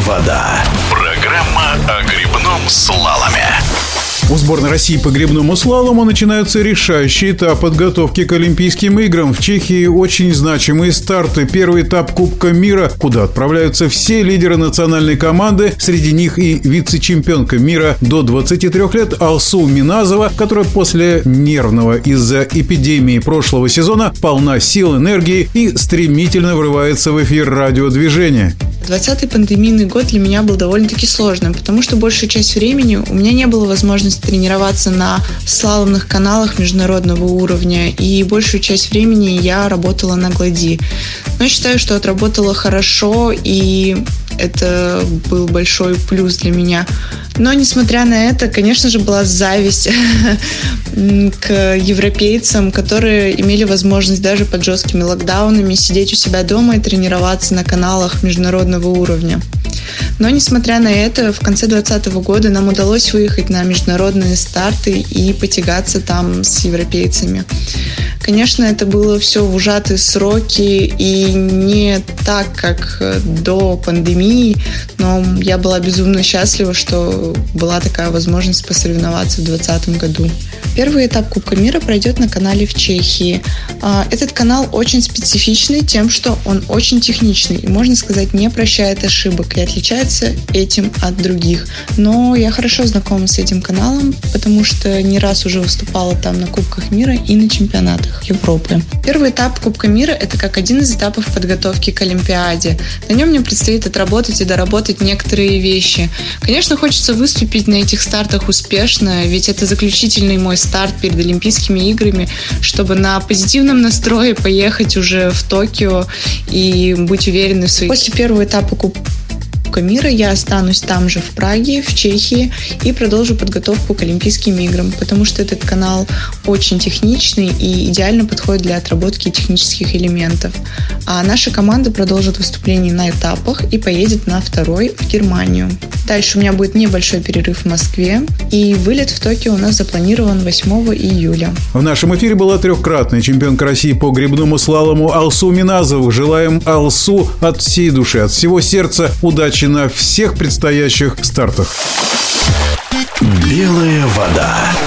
Вода. Программа о грибном слаломе. У сборной России по грибному слалому начинаются решающий этап подготовки к Олимпийским играм. В Чехии очень значимые старты. Первый этап Кубка мира, куда отправляются все лидеры национальной команды. Среди них и вице-чемпионка мира до 23 лет Алсу Миназова, которая после нервного из-за эпидемии прошлого сезона полна сил, энергии и стремительно врывается в эфир радиодвижения. 20-й пандемийный год для меня был довольно-таки сложным, потому что большую часть времени у меня не было возможности тренироваться на слаломных каналах международного уровня, и большую часть времени я работала на глади. Но я считаю, что отработала хорошо, и это был большой плюс для меня. Но, несмотря на это, конечно же, была зависть к европейцам, которые имели возможность даже под жесткими локдаунами сидеть у себя дома и тренироваться на каналах международного уровня. Но, несмотря на это, в конце 2020 года нам удалось выехать на международные старты и потягаться там с европейцами. Конечно, это было все в ужатые сроки и не так, как до пандемии, но я была безумно счастлива, что была такая возможность посоревноваться в 2020 году. Первый этап Кубка мира пройдет на канале в Чехии. А, этот канал очень специфичный тем, что он очень техничный и, можно сказать, не прощает ошибок и отличается этим от других. Но я хорошо знакома с этим каналом, потому что не раз уже выступала там на Кубках мира и на чемпионатах Европы. Первый этап Кубка мира – это как один из этапов подготовки к Олимпиаде. На нем мне предстоит отработать и доработать некоторые вещи. Конечно, хочется выступить на этих стартах успешно, ведь это заключительный мой старт перед Олимпийскими играми, чтобы на позитивном настрое поехать уже в Токио и быть уверенной в своей... После первого этапа Кубка Кубка мира, я останусь там же в Праге, в Чехии и продолжу подготовку к Олимпийским играм, потому что этот канал очень техничный и идеально подходит для отработки технических элементов. А наша команда продолжит выступление на этапах и поедет на второй в Германию. Дальше у меня будет небольшой перерыв в Москве, и вылет в Токио у нас запланирован 8 июля. В нашем эфире была трехкратная чемпионка России по грибному слалому Алсу Миназову. Желаем Алсу от всей души, от всего сердца удачи на всех предстоящих стартах. Белая вода.